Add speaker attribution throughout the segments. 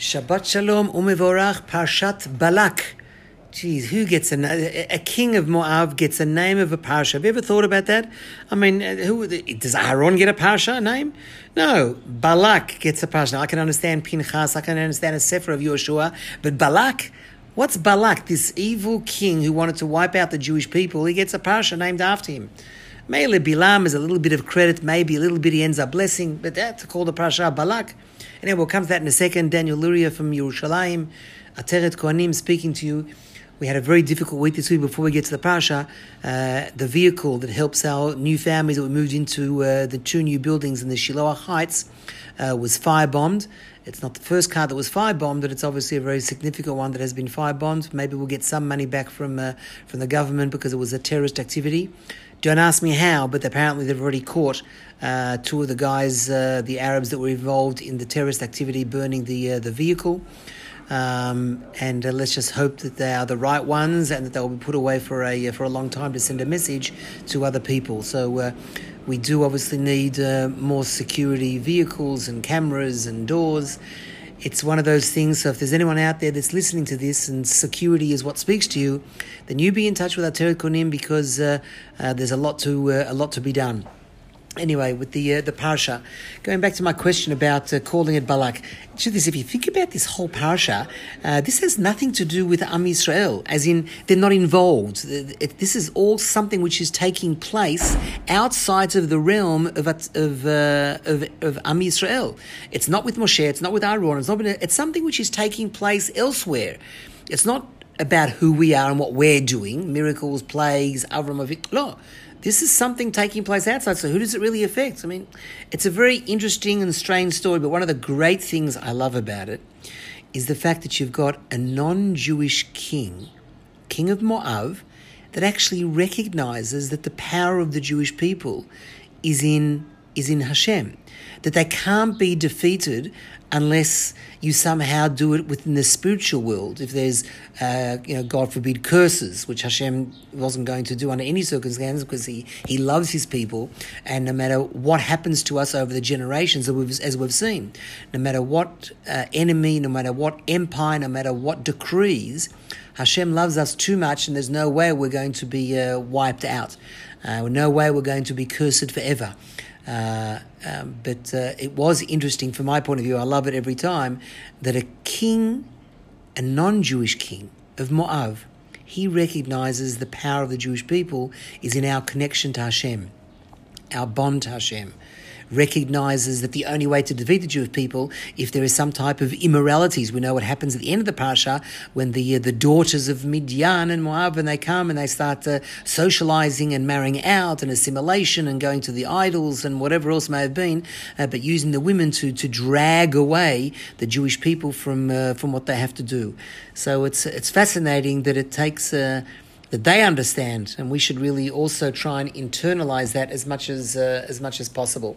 Speaker 1: Shabbat Shalom Umevorach Parshat Balak. Geez, who gets a, a king of Moab gets a name of a parsha? Have you ever thought about that? I mean, uh, who does Aaron get a parsha name? No, Balak gets a parsha. Now, I can understand Pinchas, I can understand a sefer of Yoshua, but Balak, what's Balak? This evil king who wanted to wipe out the Jewish people. He gets a parsha named after him. Mele Bilam is a little bit of credit, maybe a little bit he ends up blessing, but that's called the parsha Balak. Anyway, we'll come to that in a second. Daniel Luria from Yerushalayim, Ateret Kohanim speaking to you. We had a very difficult week this week before we get to the Parsha. Uh, the vehicle that helps our new families that we moved into uh, the two new buildings in the Shiloah Heights uh, was firebombed. It's not the first car that was firebombed, but it's obviously a very significant one that has been firebombed. Maybe we'll get some money back from uh, from the government because it was a terrorist activity. Don't ask me how, but apparently they've already caught uh, two of the guys, uh, the Arabs that were involved in the terrorist activity, burning the the vehicle. Um, and uh, let's just hope that they are the right ones and that they will be put away for a uh, for a long time to send a message to other people. So uh, we do obviously need uh, more security vehicles and cameras and doors. It's one of those things. So if there's anyone out there that's listening to this and security is what speaks to you, then you be in touch with Ateret Kohanim because uh, uh, there's a lot to a lot to be done anyway, with the uh, the parsha, going back to my question about uh, calling it Balak, this, if you think about this whole parsha, uh, this has nothing to do with Am Yisrael, as in they're not involved. This is all something which is taking place outside of the realm of of uh, of, of Am Yisrael. It's not with Moshe, it's not with Aaron, it's not. It's something which is taking place elsewhere. It's not about who we are and what we're doing, miracles, plagues, Avram. No, this is something taking place outside. So who does it really affect? I mean, it's a very interesting and strange story, but one of the great things I love about it is the fact that you've got a non-Jewish king, king of Moab, that actually recognizes that the power of the Jewish people is in is in Hashem. That they can't be defeated unless you somehow do it within the spiritual world. If there's, uh, you know, God forbid, curses, which Hashem wasn't going to do under any circumstances because he, he loves his people. And no matter what happens to us over the generations, as we've, as we've seen, no matter what uh, enemy, no matter what empire, no matter what decrees, Hashem loves us too much, and there's no way we're going to be uh, wiped out. Uh, no way we're going to be cursed forever. Uh, um, but uh, it was interesting from my point of view. I love it every time that a king, a non-Jewish king of Moab, he recognizes the power of the Jewish people is in our connection to Hashem, our bond to Hashem recognizes that the only way to defeat the Jewish people, if there is some type of immoralities, we know what happens at the end of the parsha when the uh, the daughters of Midian and Moab and they come and they start uh, socializing and marrying out and assimilation and going to the idols and whatever else may have been, uh, but using the women to to drag away the Jewish people from uh, from what they have to do. So it's it's fascinating that it takes. That they understand, and we should really also try and internalize that as much as uh, as much as possible.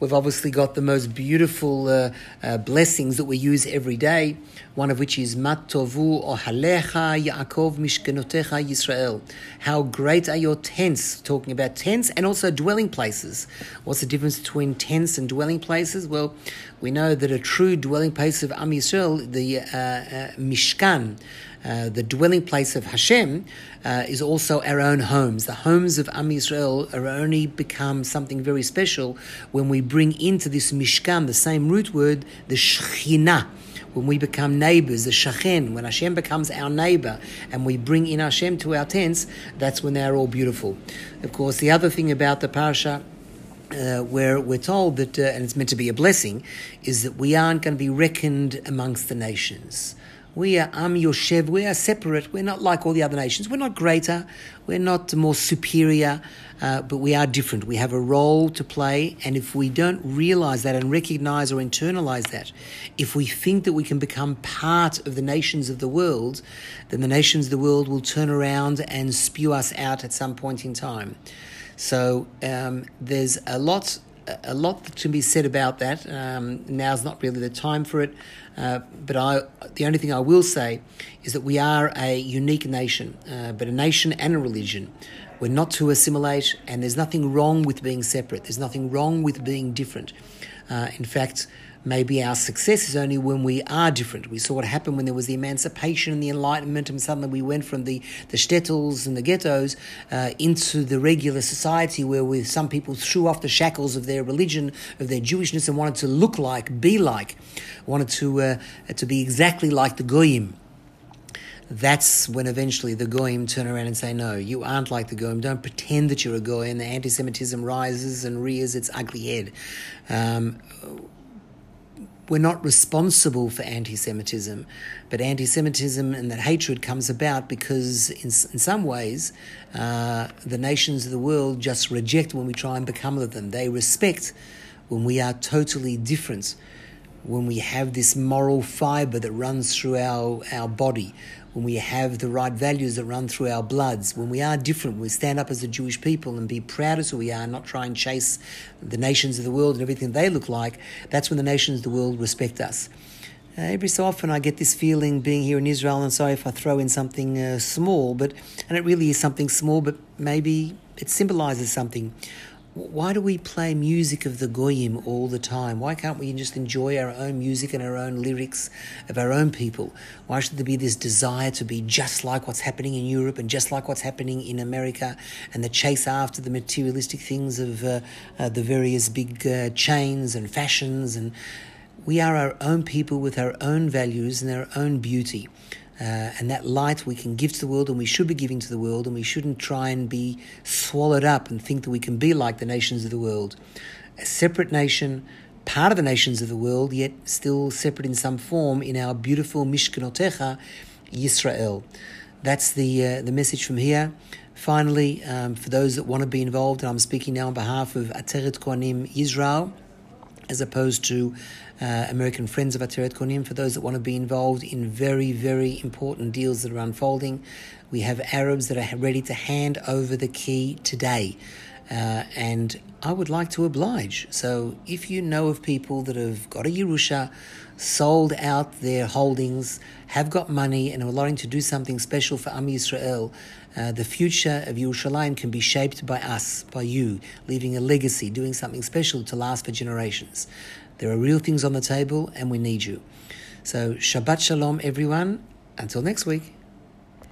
Speaker 1: We've obviously got the most beautiful uh, uh, blessings that we use every day. One of which is Matovu Ohalecha Yaakov Mishkenotecha Yisrael. How great are your tents? Talking about tents and also dwelling places. What's the difference between tents and dwelling places? Well, we know that a true dwelling place of Am Yisrael, the uh, uh, Mishkan. Uh, the dwelling place of Hashem uh, is also our own homes. The homes of Am Yisrael are only become something very special when we bring into this Mishkan the same root word, the Shekhinah when we become neighbors, the shachen, when Hashem becomes our neighbor and we bring in Hashem to our tents, that's when they're all beautiful. Of course, the other thing about the parasha uh, where we're told that, uh, and it's meant to be a blessing, is that we aren't going to be reckoned amongst the nations. We are Am Yoshev, we are separate, we're not like all the other nations. We're not greater, we're not more superior, uh, but we are different. We have a role to play, and if we don't realize that and recognize or internalize that, if we think that we can become part of the nations of the world, then the nations of the world will turn around and spew us out at some point in time. So um, there's a lot a lot to be said about that. Um, now's not really the time for it. Uh, but I, the only thing I will say is that we are a unique nation, uh, but a nation and a religion. We're not to assimilate, and there's nothing wrong with being separate. There's nothing wrong with being different. Uh, in fact, Maybe our success is only when we are different. We saw what happened when there was the emancipation and the enlightenment, and suddenly we went from the, the shtetls and the ghettos uh, into the regular society where we, some people threw off the shackles of their religion, of their Jewishness, and wanted to look like, be like, wanted to, uh, to be exactly like the Goyim that's when eventually the goyim turn around and say, "No, you aren't like the goyim. Don't pretend that you're a goyim." The anti-Semitism rises and rears its ugly head. Um, we're not responsible for anti-Semitism, but anti-Semitism and that hatred comes about because, in, in some ways, uh, the nations of the world just reject when we try and become of them. They respect when we are totally different, when we have this moral fiber that runs through our, our body, when we have the right values that run through our bloods, when we are different, we stand up as a Jewish people and be proud as who we are, not try and chase the nations of the world and everything they look like, that's when the nations of the world respect us. Uh, every so often I get this feeling being here in Israel, and sorry if I throw in something uh, small, but and it really is something small, but maybe it symbolizes something why do we play music of the goyim all the time? Why can't we just enjoy our own music and our own lyrics of our own people? Why should there be this desire to be just like what's happening in Europe and just like what's happening in America and the chase after the materialistic things of uh, uh, the various big uh, chains and fashions? And we are our own people with our own values and our own beauty. Uh, and that light we can give to the world and we should be giving to the world, and we shouldn't try and be swallowed up and think that we can be like the nations of the world. A separate nation, part of the nations of the world, yet still separate in some form in our beautiful Mishkanotecha, Yisrael. That's the, uh, the message from here. Finally, um, for those that want to be involved, and I'm speaking now on behalf of Ateret Kohanim Israel, as opposed to uh, American Friends of Ateret Kohanim, for those that want to be involved in very, very important deals that are unfolding. We have Arabs that are ready to hand over the key today. Uh, and I would like to oblige. So if you know of people that have got a Yerusha, sold out their holdings, have got money, and are wanting to do something special for Am Yisrael, uh, the future of Yerushalayim can be shaped by us, by you, leaving a legacy, doing something special to last for generations. There are real things on the table, and we need you. So, Shabbat Shalom, everyone. Until next week.